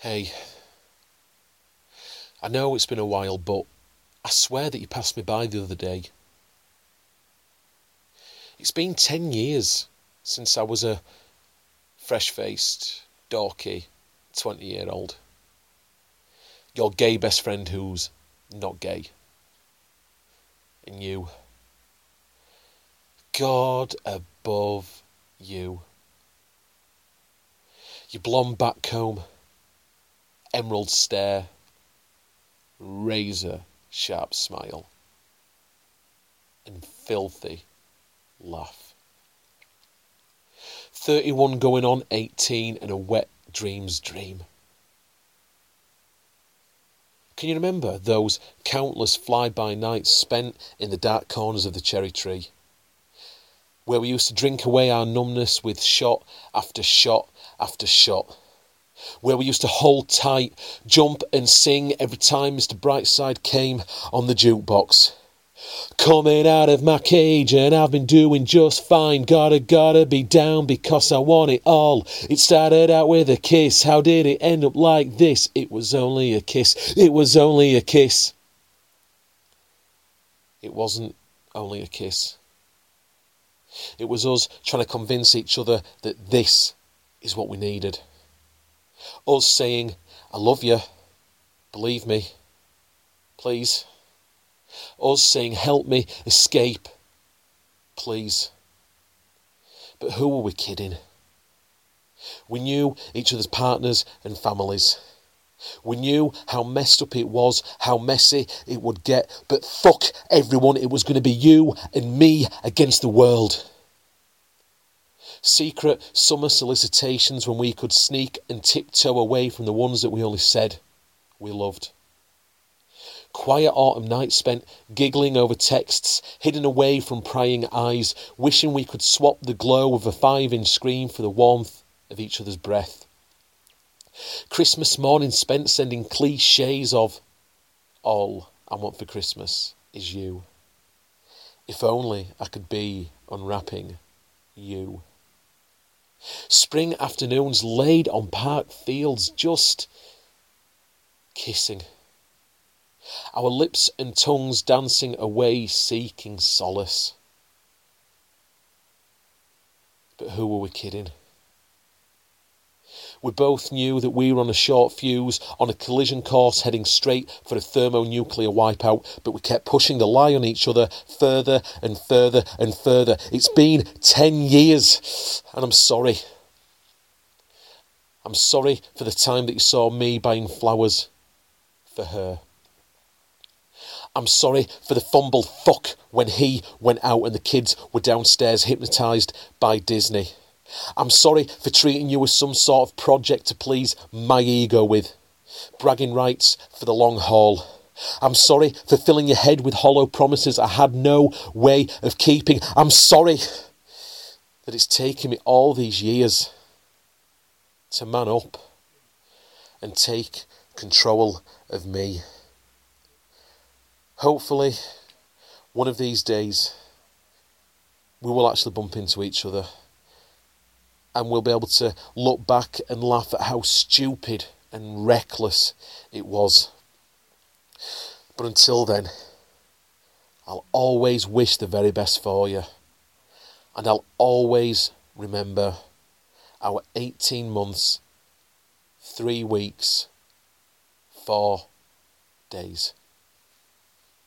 Hey, I know it's been a while, but I swear that you passed me by the other day. It's been ten years since I was a fresh faced, dorky 20 year old. Your gay best friend who's not gay. And you. God above you. Your blonde back comb, emerald stare, razor sharp smile, and filthy laugh. 31 going on 18 and a wet dream's dream. Can you remember those countless fly-by nights spent in the dark corners of the cherry tree? Where we used to drink away our numbness with shot after shot after shot. Where we used to hold tight, jump and sing every time Mr. Brightside came on the jukebox. Coming out of my cage and I've been doing just fine. Gotta, gotta be down because I want it all. It started out with a kiss. How did it end up like this? It was only a kiss. It was only a kiss. It wasn't only a kiss. It was us trying to convince each other that this is what we needed. Us saying, I love you, believe me, please. Us saying, help me escape, please. But who were we kidding? We knew each other's partners and families. We knew how messed up it was, how messy it would get, but fuck everyone, it was going to be you and me against the world secret summer solicitations when we could sneak and tiptoe away from the ones that we only said we loved. Quiet autumn nights spent giggling over texts, hidden away from prying eyes, wishing we could swap the glow of a five inch screen for the warmth of each other's breath. Christmas morning spent sending cliches of, All I want for Christmas is you. If only I could be unwrapping you. Spring afternoons laid on park fields, just kissing. Our lips and tongues dancing away, seeking solace. But who were we kidding? We both knew that we were on a short fuse, on a collision course heading straight for a thermonuclear wipeout, but we kept pushing the lie on each other further and further and further. It's been 10 years, and I'm sorry. I'm sorry for the time that you saw me buying flowers for her. I'm sorry for the fumble fuck when he went out and the kids were downstairs hypnotised by Disney. I'm sorry for treating you as some sort of project to please my ego with. Bragging rights for the long haul. I'm sorry for filling your head with hollow promises I had no way of keeping. I'm sorry that it's taken me all these years to man up and take control of me. Hopefully, one of these days, we will actually bump into each other and we'll be able to look back and laugh at how stupid and reckless it was. But until then, I'll always wish the very best for you. And I'll always remember our 18 months, three weeks, four days.